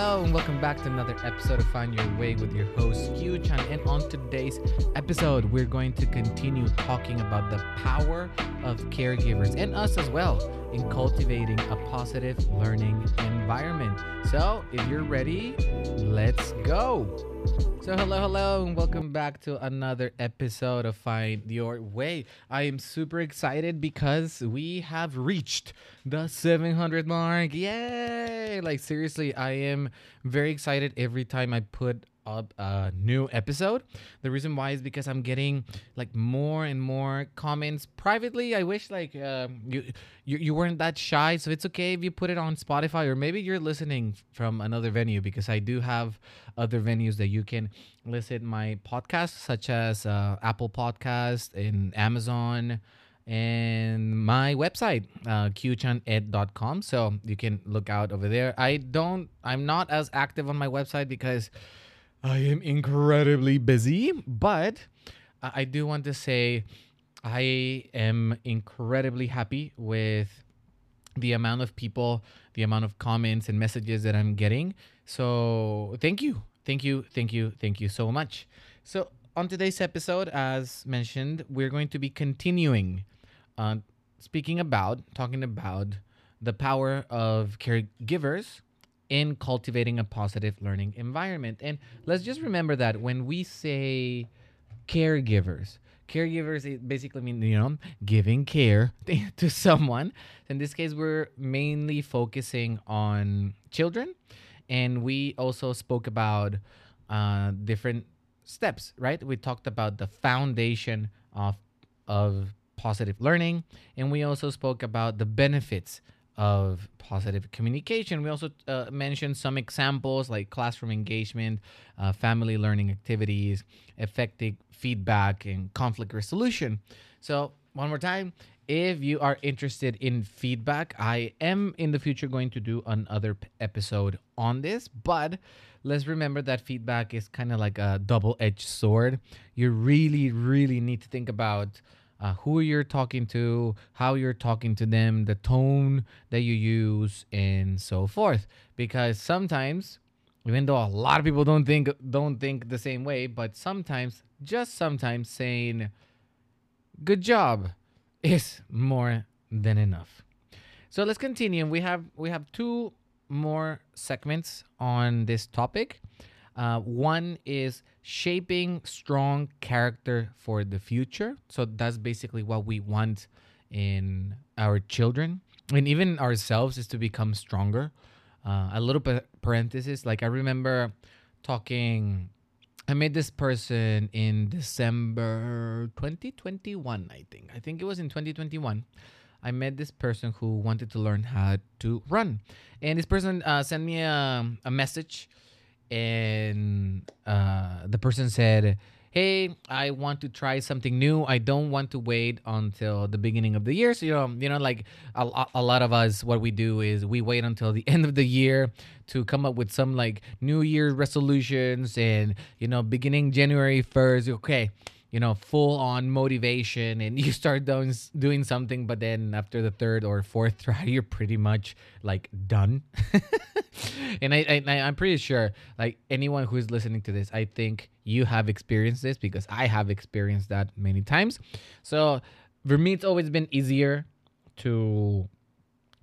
hello, and welcome back to another episode of Find Your Way with your host, Q Chan. And on today's episode, we're going to continue talking about the power of caregivers and us as well in cultivating a positive learning environment. So, if you're ready, let's go. So, hello, hello, and welcome back to another episode of Find Your Way. I am super excited because we have reached the 700 mark. Yay! Like, seriously, I am very excited every time I put up a new episode. The reason why is because I'm getting like more and more comments privately. I wish like uh, you, you you weren't that shy, so it's okay if you put it on Spotify or maybe you're listening from another venue because I do have other venues that you can listen my podcast, such as uh, Apple Podcast and Amazon and my website uh, qchaned.com so you can look out over there i don't i'm not as active on my website because I am incredibly busy, but I do want to say I am incredibly happy with the amount of people, the amount of comments and messages that I'm getting. So thank you. Thank you. Thank you. Thank you so much. So, on today's episode, as mentioned, we're going to be continuing uh, speaking about, talking about the power of caregivers in cultivating a positive learning environment. And let's just remember that when we say caregivers, caregivers basically mean you know giving care to someone. In this case, we're mainly focusing on children, and we also spoke about uh, different steps. Right? We talked about the foundation of of positive learning, and we also spoke about the benefits of positive communication. We also uh, mentioned some examples like classroom engagement, uh, family learning activities, effective feedback, and conflict resolution. So, one more time, if you are interested in feedback, I am in the future going to do another episode on this, but let's remember that feedback is kind of like a double edged sword. You really, really need to think about uh, who you're talking to, how you're talking to them, the tone that you use, and so forth. Because sometimes, even though a lot of people don't think don't think the same way, but sometimes, just sometimes, saying "good job" is more than enough. So let's continue. We have we have two more segments on this topic. Uh, one is shaping strong character for the future. So that's basically what we want in our children and even ourselves is to become stronger. Uh, a little parenthesis, like I remember talking. I met this person in December 2021, I think. I think it was in 2021. I met this person who wanted to learn how to run. And this person uh, sent me a, a message and uh, the person said, "Hey, I want to try something new. I don't want to wait until the beginning of the year." So you know, you know, like a, a lot of us, what we do is we wait until the end of the year to come up with some like New Year resolutions, and you know, beginning January first, okay you know, full on motivation and you start doing doing something, but then after the third or fourth try, you're pretty much like done. and I, I I'm pretty sure like anyone who's listening to this, I think you have experienced this because I have experienced that many times. So for me, it's always been easier to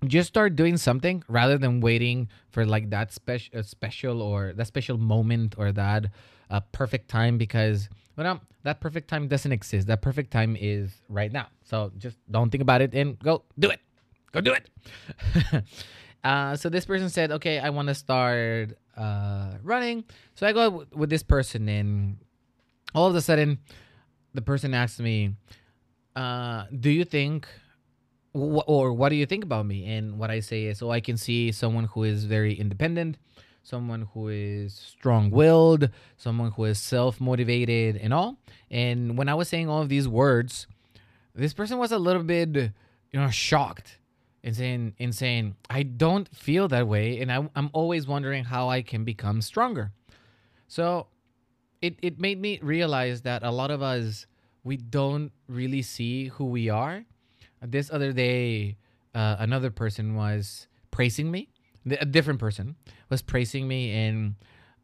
just start doing something rather than waiting for like that special special or that special moment or that uh, perfect time because well that perfect time doesn't exist. That perfect time is right now. So just don't think about it and go do it. Go do it. Uh, so this person said okay i want to start uh, running. So i go w- with this person and all of a sudden the person asked me uh, do you think or what do you think about me? And what I say is, oh, I can see someone who is very independent, someone who is strong-willed, someone who is self-motivated, and all. And when I was saying all of these words, this person was a little bit, you know, shocked and saying, and saying, I don't feel that way, and I, I'm always wondering how I can become stronger. So, it it made me realize that a lot of us we don't really see who we are this other day, uh, another person was praising me. A different person was praising me and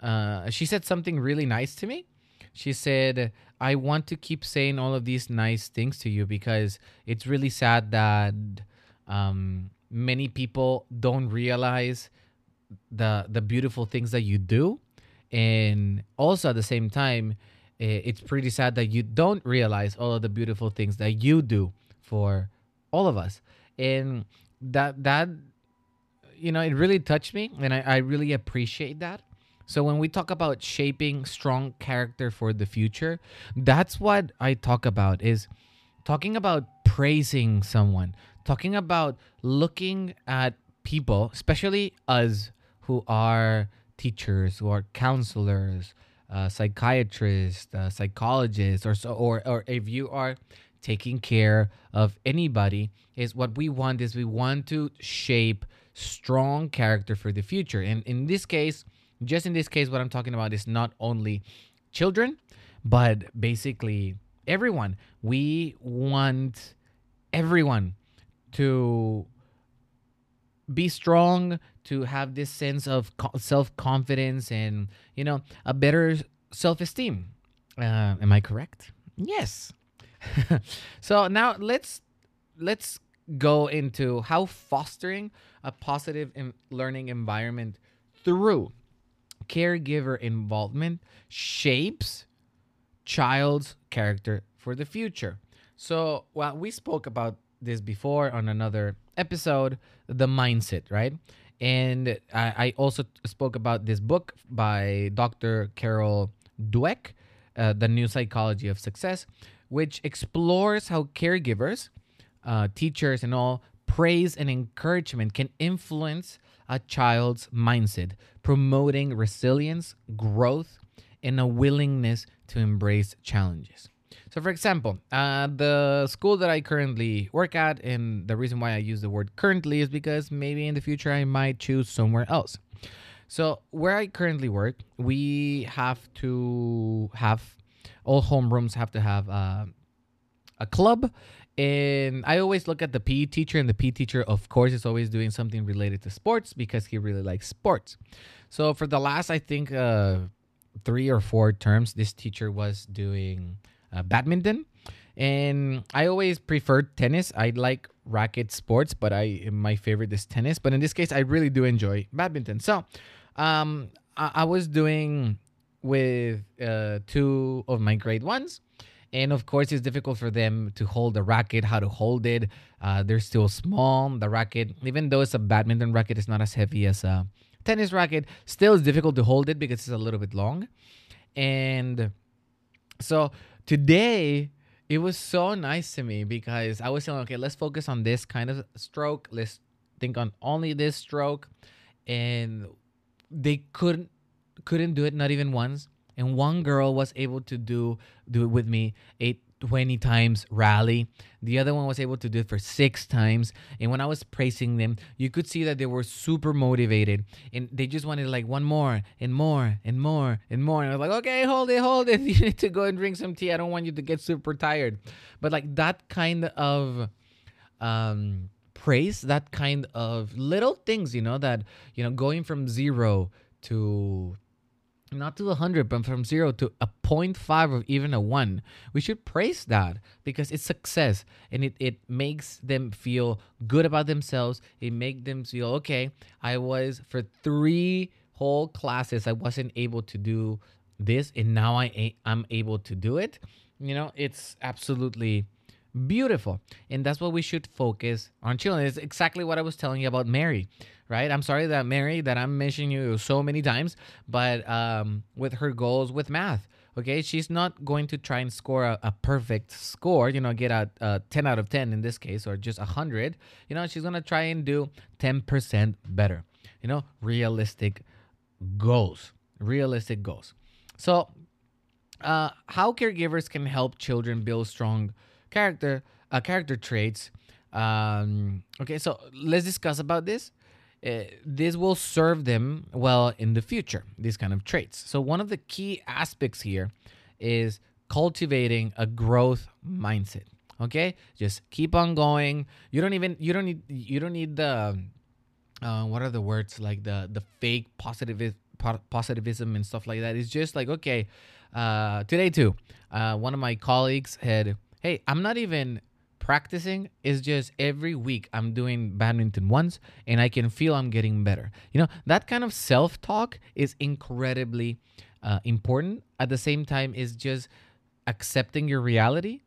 uh, she said something really nice to me. She said i want to keep saying all of these nice things to you because it's really sad that um, many people don't realize the the beautiful things that you do. And also at the same time it's pretty sad that you don't realize all of the beautiful things that you do for all of us. And that that you know it really touched me and I, I really appreciate that. So when we talk about shaping strong character for the future that's what i talk about is talking about praising someone talking about looking at people especially us who are teachers who are counselors uh, psychiatrists uh, psychologists or so or, or if you are taking care of anybody is what we want is we want to shape strong character for the future. And in this case just in this case what i'm talking about is not only children but basically everyone. We want everyone to be strong to have this sense of self-confidence and you know a better self-esteem. Uh, am i correct? Yes. So now let's let's go into how fostering a positive learning environment through caregiver involvement shapes child's character for the future. So, well, we spoke about this before on another episode, the mindset, right? And I, I also spoke about this book by Dr. Carol Dweck, uh, The New Psychology of Success, which explores how caregivers, uh, teachers, and all praise and encouragement can influence a child's mindset, promoting resilience, growth, and a willingness to embrace challenges. So, for example, uh, the school that I currently work at, and the reason why I use the word currently is because maybe in the future I might choose somewhere else. So, where I currently work, we have to have all homerooms have to have uh, a club and I always look at the PE teacher, and the PE teacher, of course, is always doing something related to sports because he really likes sports. So for the last, I think, uh, three or four terms, this teacher was doing uh, badminton, and I always preferred tennis. I like racket sports, but I my favorite is tennis. But in this case, I really do enjoy badminton. So, um, I, I was doing with uh, two of my grade ones and of course, it's difficult for them to hold the racket, how to hold it. Uh, they're still small. The racket, even though it's a badminton racket, it's not as heavy as a tennis racket. Still, it's difficult to hold it because it's a little bit long. And so today, it was so nice to me because I was saying, okay, let's focus on this kind of stroke. Let's think on only this stroke. And they couldn't couldn't do it, not even once and one girl was able to do do it with me eight 20 times rally. The other one was able to do it for six times. And when I was praising them, you could see that they were super motivated and they just wanted like one more and more and more and more. And I was like, okay, hold it, hold it. You need to go and drink some tea. I don't want you to get super tired. But like that kind of um, praise, that kind of little things, you know, that, you know, going from zero to not to 100 but from 0 to a 0.5 or even a 1 we should praise that because it's success and it, it makes them feel good about themselves. It makes them feel okay i was for three whole classes i wasn't able to do this and now i i'm able to do it. You know it's absolutely beautiful and that's what we should focus on children it's exactly what i was telling you about mary right? I'm sorry that Mary, that I'm mentioning you so many times, but um, with her goals with math, okay, she's not going to try and score a, a perfect score, you know, get a, a 10 out of 10 in this case, or just 100. You know, she's going to try and do 10% better, you know, realistic goals, realistic goals. So, uh, how caregivers can help children build strong character, uh, character traits. Um, okay, so let's discuss about this uh, this will serve them well in the future, these kind of traits. So, one of the key aspects here is cultivating a growth mindset. Okay, just keep on going. You don't even you don't need you don't need the uh, what are the words like the the fake positive positivism and stuff like that. It's just like okay, uh, today too, uh, one of my colleagues had, hey, I'm not even practicing It's just every week I'm doing badminton once and I can feel I'm getting better. You know, that kind of self talk is incredibly uh, important. At the same time, is just accepting your reality,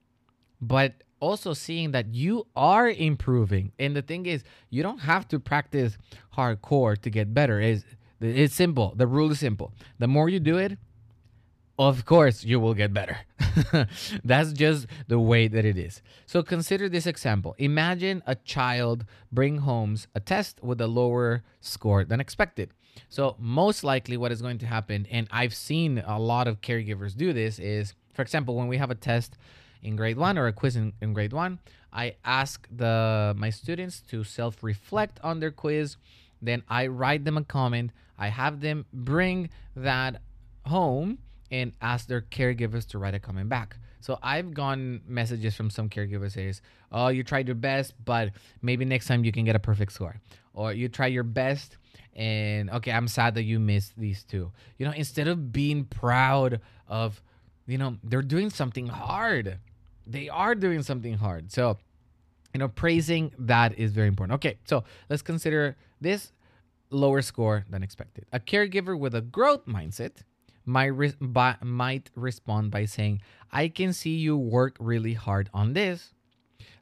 but also seeing that you are improving. And the thing is, you don't have to practice hardcore to get better. Is it's simple. The rule is simple. The more you do it, of course you will get better. That's just the way that it is. So consider this example. Imagine a child bring homes a test with a lower score than expected. So most likely what is going to happen and I've seen a lot of caregivers do this is for example when we have a test in grade 1 or a quiz in, in grade 1, I ask the my students to self-reflect on their quiz, then I write them a comment, I have them bring that home and ask their caregivers to write a comment back. So I've gotten messages from some caregivers says, "Oh, you tried your best, but maybe next time you can get a perfect score." Or you try your best and okay, I'm sad that you missed these two. You know, instead of being proud of, you know, they're doing something hard. They are doing something hard. So, you know, praising that is very important. Okay, so let's consider this lower score than expected. A caregiver with a growth mindset might, re- by, might respond by saying, I can see you work really hard on this.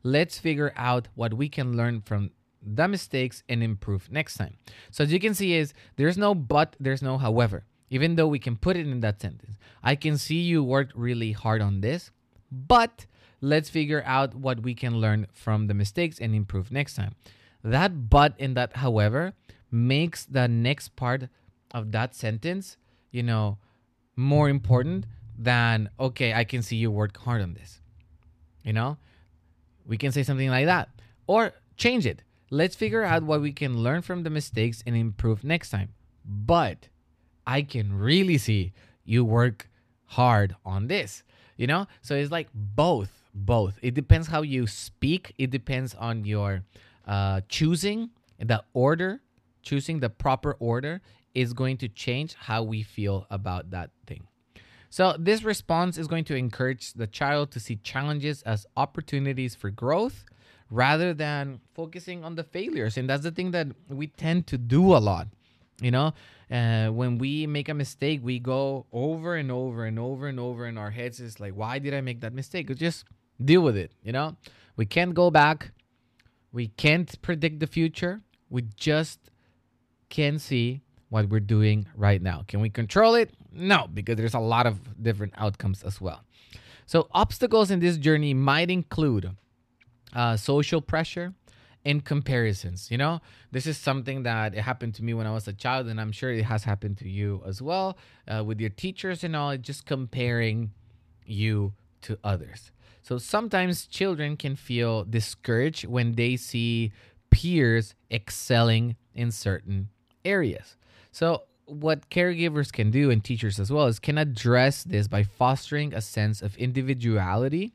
Let's figure out what we can learn from the mistakes and improve next time. So as you can see is there's no but, there's no however. Even though we can put it in that sentence. I can see you worked really hard on this, but let's figure out what we can learn from the mistakes and improve next time. That but and that however makes the next part of that sentence, you know, more important than okay i can see you work hard on this you know? We can say something like that. Or change it. Let's figure out what we can learn from the mistakes and improve next time. But i can really see you work hard on this you know? So it's like both both. It depends how you speak. It depends on your uh, choosing the order choosing the proper order is going to change how we feel about that thing. So, this response is going to encourage the child to see challenges as opportunities for growth rather than focusing on the failures. And that's the thing that we tend to do a lot. You know, uh, when we make a mistake, we go over and over and over and over in our heads. It's like, why did I make that mistake? Just deal with it. You know, we can't go back. We can't predict the future. We just can see what we're doing right now. Can we control it? No, because there's a lot of different outcomes as well. So, obstacles in this journey might include uh, social pressure and comparisons. You know, this is something that it happened to me when I was a child, and I'm sure it has happened to you as well uh, with your teachers and all, just comparing you to others. So, sometimes children can feel discouraged when they see peers excelling in certain areas. So, what caregivers can do and teachers as well is can address this by fostering a sense of individuality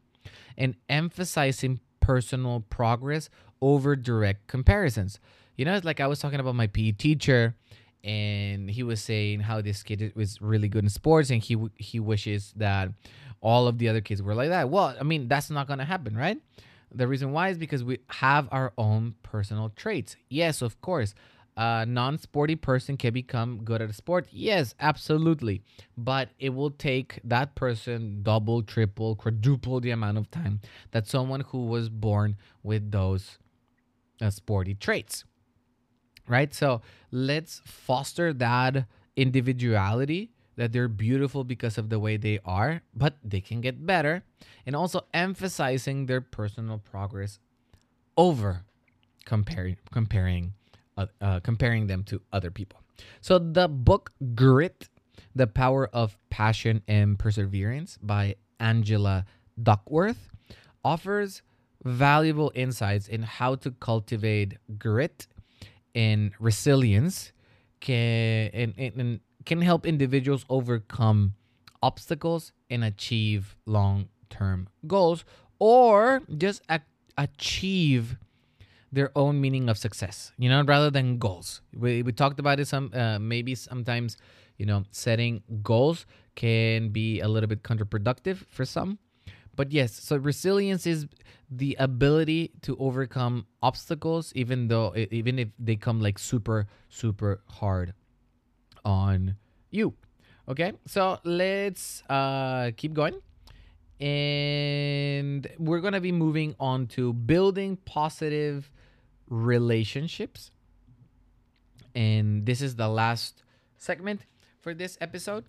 and emphasizing personal progress over direct comparisons. You know, it's like I was talking about my PE teacher and he was saying how this kid was really good in sports and he he wishes that all of the other kids were like that. Well, I mean, that's not going to happen, right? The reason why is because we have our own personal traits. Yes, of course a non-sporty person can become good at a sport? Yes absolutely. But it will take that person double triple quadruple the amount of time that someone who was born with those uh, sporty traits right? So let's foster that individuality that they're beautiful because of the way they are but they can get better and also emphasizing their personal progress over comparing comparing uh, uh, comparing them to other people. So the book Grit, The Power of Passion and Perseverance by Angela Duckworth offers valuable insights in how to cultivate grit and resilience can and, and can help individuals overcome obstacles and achieve long-term goals or just achieve their own meaning of success, you know, rather than goals. We, we talked about it some, uh, maybe sometimes, you know, setting goals can be a little bit counterproductive for some. But yes, so resilience is the ability to overcome obstacles, even though, even if they come like super, super hard on you. Okay, so let's uh, keep going and we're going to be moving on to building positive relationships. And this is the last segment for this episode.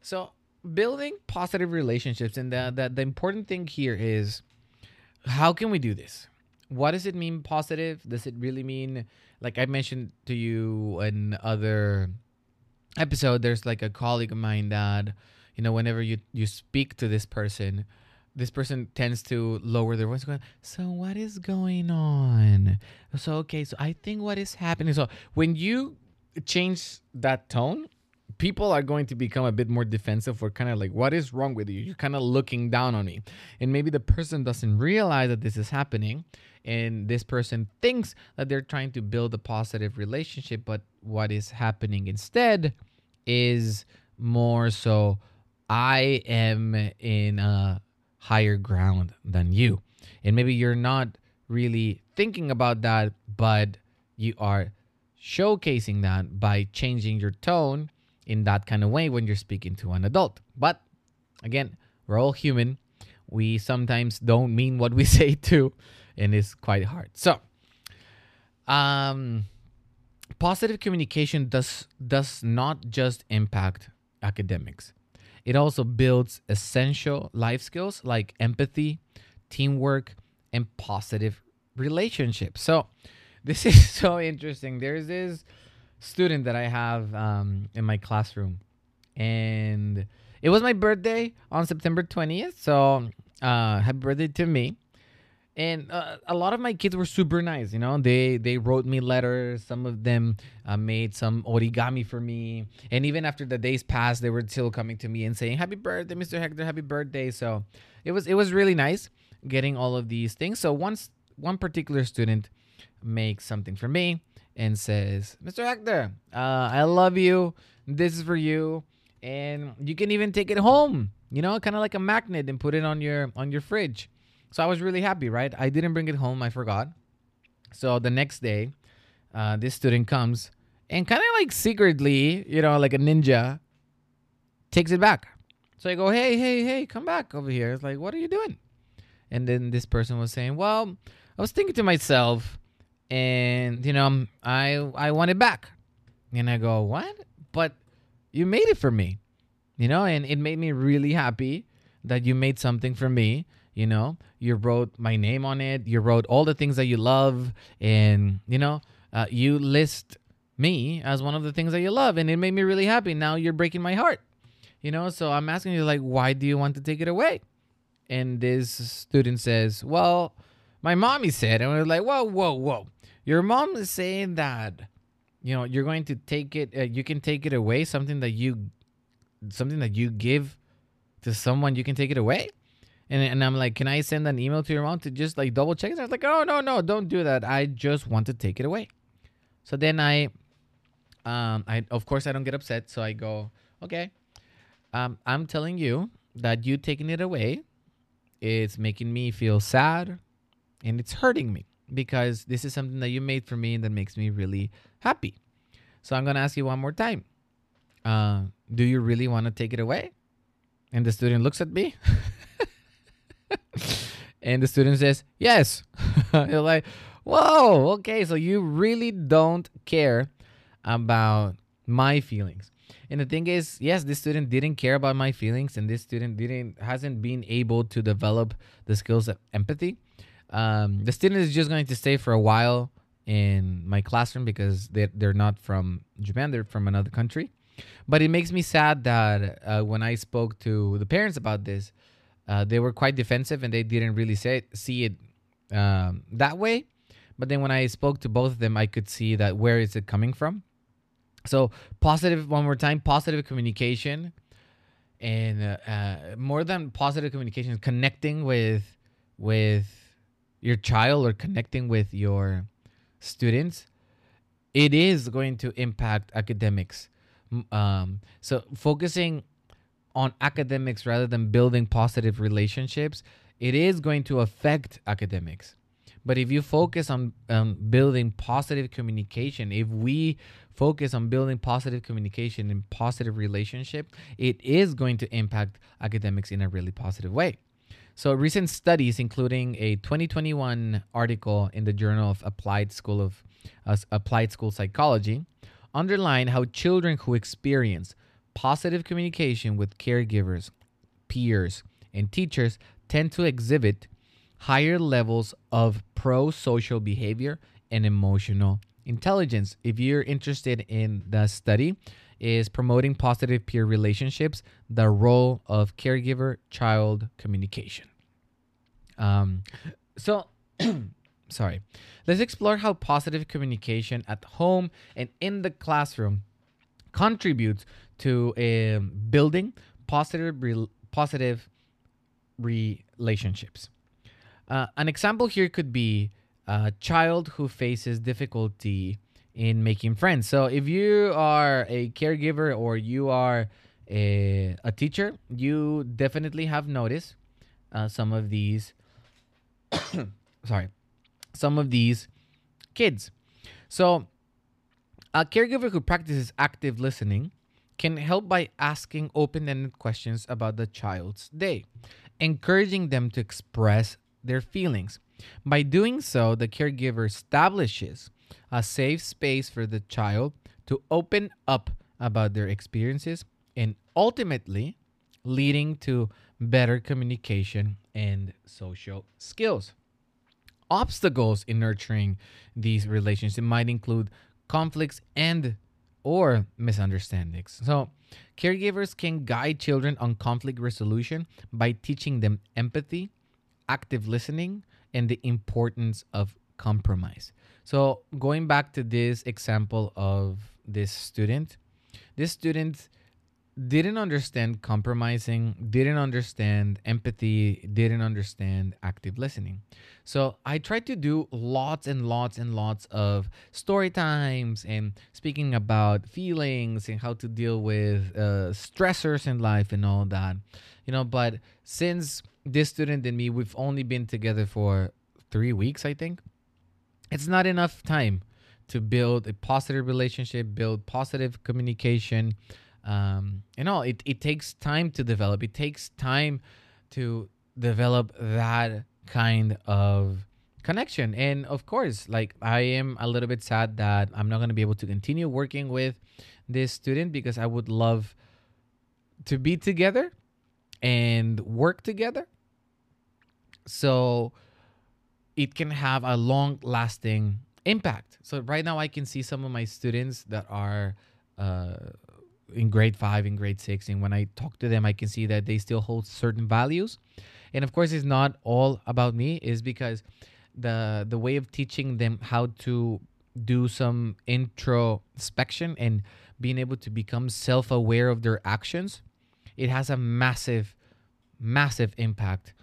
So, building positive relationships and the, the, the important thing here is how can we do this? What does it mean positive? Does it really mean like I mentioned to you in other episode there's like a colleague of mine that you know, whenever you you speak to this person, this person tends to lower their voice going so what is going on? So okay so i think what is happening so when you change that tone people are going to become a bit more defensive or kind of like what is wrong with you? You're kind of looking down on me. And maybe the person doesn't realize that this is happening and this person thinks that they're trying to build a positive relationship but what is happening instead is more so I am in a higher ground than you. And maybe you're not really thinking about that, but you are showcasing that by changing your tone in that kind of way when you're speaking to an adult. But again, we're all human. We sometimes don't mean what we say too, and it's quite hard. So, um, positive communication does does not just impact academics. It also builds essential life skills like empathy, teamwork, and positive relationships. So, this is so interesting. There's this student that I have um, in my classroom, and it was my birthday on September 20th. So, uh, happy birthday to me and uh, a lot of my kids were super nice you know? They they wrote me letters. Some of them uh, made some origami for me. And even after the days passed they were still coming to me and saying happy birthday mr hector. Happy birthday. So it was it was really nice getting all of these things. So once one particular student makes something for me and says mr hector uh, i love you. This is for you. And you can even take it home you know kind of like a magnet and put it on your on your fridge so I was really happy, right? I didn't bring it home. I forgot. So the next day, uh, this student comes and kind of like secretly, you know, like a ninja, takes it back. So I go, hey, hey, hey, come back over here. It's like, what are you doing? And then this person was saying, well, I was thinking to myself, and you know, I I want it back. And I go, what? But you made it for me, you know, and it made me really happy that you made something for me you know you wrote my name on it you wrote all the things that you love and you know uh, you list me as one of the things that you love and it made me really happy. Now you're breaking my heart you know? So i'm asking you like why do you want to take it away? And this student says well my mommy said and we're like whoa whoa whoa. Your mom is saying that you know you're going to take it uh, you can take it away something that you something that you give to someone you can take it away and, and I'm like, can I send an email to your mom to just like double check? And I was like, oh no, no, don't do that. I just want to take it away. So then I, um, I of course I don't get upset. So I go, okay, um, I'm telling you that you taking it away, is making me feel sad, and it's hurting me because this is something that you made for me and that makes me really happy. So I'm gonna ask you one more time. Uh, do you really want to take it away? And the student looks at me. and the student says, Yes. You're like, Whoa, okay, so you really don't care about my feelings. And the thing is, yes, this student didn't care about my feelings, and this student didn't hasn't been able to develop the skills of empathy. Um, the student is just going to stay for a while in my classroom because they're, they're not from Japan, they're from another country. But it makes me sad that uh, when I spoke to the parents about this, uh, they were quite defensive and they didn't really say it, see it um, that way. But then when I spoke to both of them, I could see that where is it coming from. So positive, one more time, positive communication, and uh, uh, more than positive communication, connecting with with your child or connecting with your students, it is going to impact academics. Um, so focusing on academics rather than building positive relationships, it is going to affect academics. But if you focus on um, building positive communication, if we focus on building positive communication and positive relationship, it is going to impact academics in a really positive way. So recent studies, including a 2021 article in the Journal of Applied School of uh, Applied School Psychology, underline how children who experience positive communication with caregivers, peers, and teachers tend to exhibit higher levels of pro social behavior and emotional intelligence. If you're interested in the study, is promoting positive peer relationships, the role of caregiver child communication. Um, so, sorry. Let's explore how positive communication at home and in the classroom contributes to um, building positive rel positive relationships. Uh, an example here could be a child who faces difficulty in making friends. So if you are a caregiver or you are a, a teacher, you definitely have noticed uh, some of these. sorry, some of these kids. So a caregiver who practices active listening can help by asking open-ended questions about the child's day, encouraging them to express their feelings. By doing so, the caregiver establishes a safe space for the child to open up about their experiences and ultimately leading to better communication and social skills. Obstacles in nurturing these relationships might include conflicts and or misunderstandings. So, caregivers can guide children on conflict resolution by teaching them empathy, active listening, and the importance of compromise. So, going back to this example of this student, this student didn't understand compromising, didn't understand empathy, didn't understand active listening. So I tried to do lots and lots and lots of story times and speaking about feelings and how to deal with uh, stressors in life and all that, you know. But since this student and me, we've only been together for three weeks, I think. It's not enough time to build a positive relationship, build positive communication um, you know it, it takes time to develop. It takes time to develop that kind of connection. And of course like i am a little bit sad that i'm not going to be able to continue working with this student because i would love to be together and work together. So it can have a long lasting impact. So right now i can see some of my students that are uh, in grade five, in grade six, and when I talk to them, I can see that they still hold certain values. And of course, it's not all about me. Is because the the way of teaching them how to do some introspection and being able to become self-aware of their actions, it has a massive, massive impact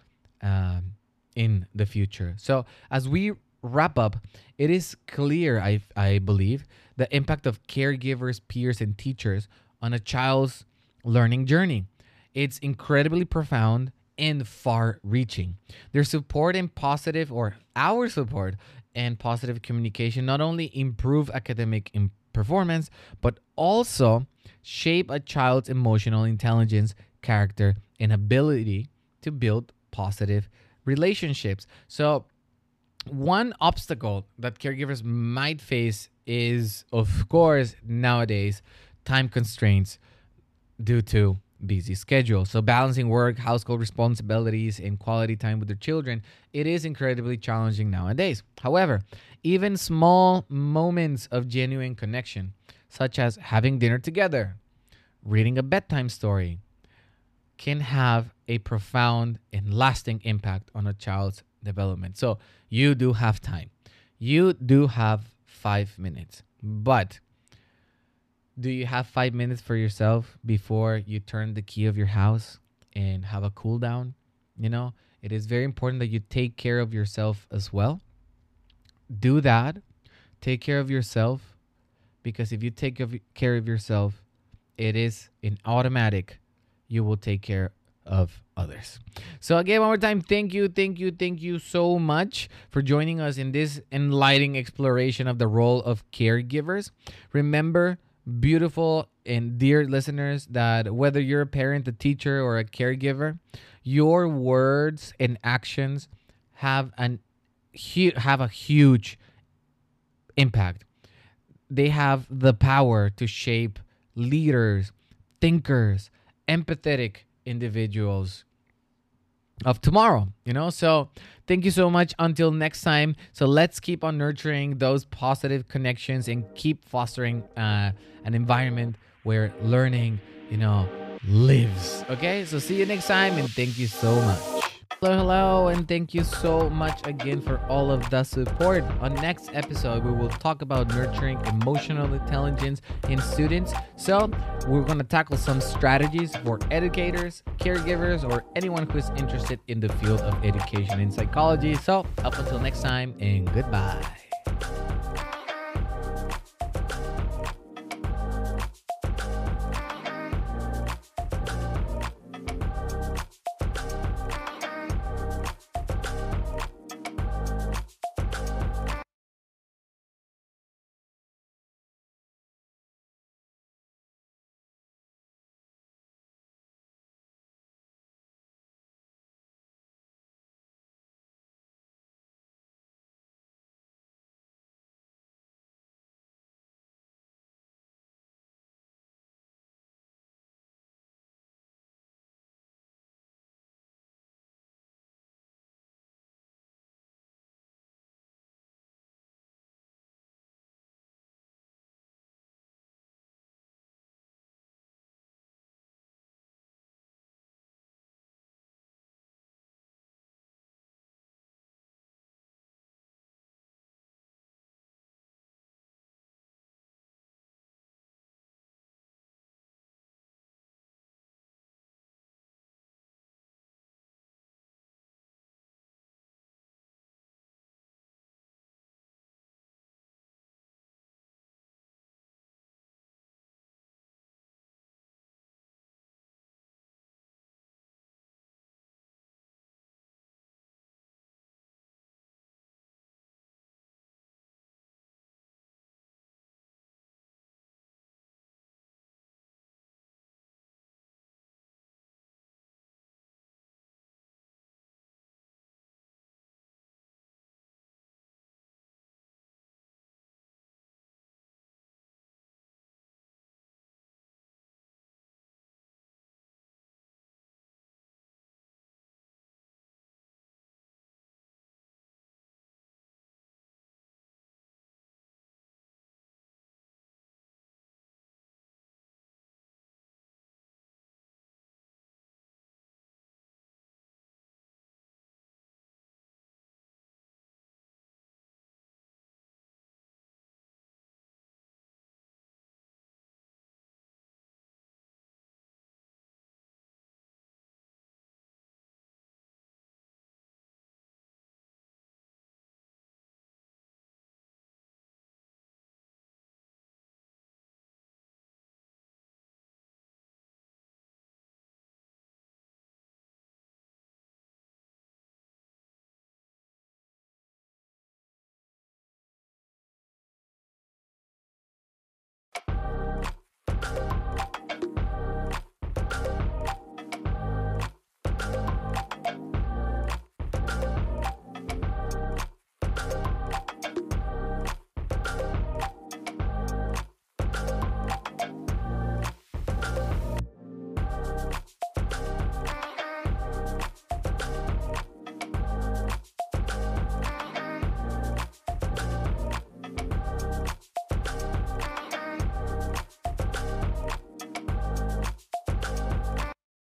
um, in the future. So as we wrap up, it is clear, I I believe, the impact of caregivers, peers, and teachers on a child's learning journey. It's incredibly profound and far reaching. Their support and positive, or our support and positive communication, not only improve academic performance, but also shape a child's emotional intelligence, character, and ability to build positive relationships. So, one obstacle that caregivers might face is, of course, nowadays, time constraints due to busy schedule. So balancing work, household responsibilities, and quality time with their children, it is incredibly challenging nowadays. However, even small moments of genuine connection, such as having dinner together, reading a bedtime story, can have a profound and lasting impact on a child's development. So you do have time. You do have five minutes. But do you have five minutes for yourself before you turn the key of your house and have a cool down? You know, it is very important that you take care of yourself as well. Do that. take care of yourself because if you take care of yourself, it is an automatic you will take care of others. So again, one more time, thank you, thank you, thank you so much for joining us in this enlightening exploration of the role of caregivers. Remember, beautiful and dear listeners, that whether you're a parent, a teacher, or a caregiver, your words and actions have an have a huge impact. They have the power to shape leaders, thinkers, empathetic individuals of tomorrow, you know? So, thank you so much. Until next time. So, let's keep on nurturing those positive connections and keep fostering uh, an environment where learning, you know, lives. Okay? So, see you next time and thank you so much. Hello, hello, and thank you so much again for all of the support. On next episode, we will talk about nurturing emotional intelligence in students. So, we're going to tackle some strategies for educators, caregivers, or anyone who is interested in the field of education and psychology. So, up until next time, and goodbye.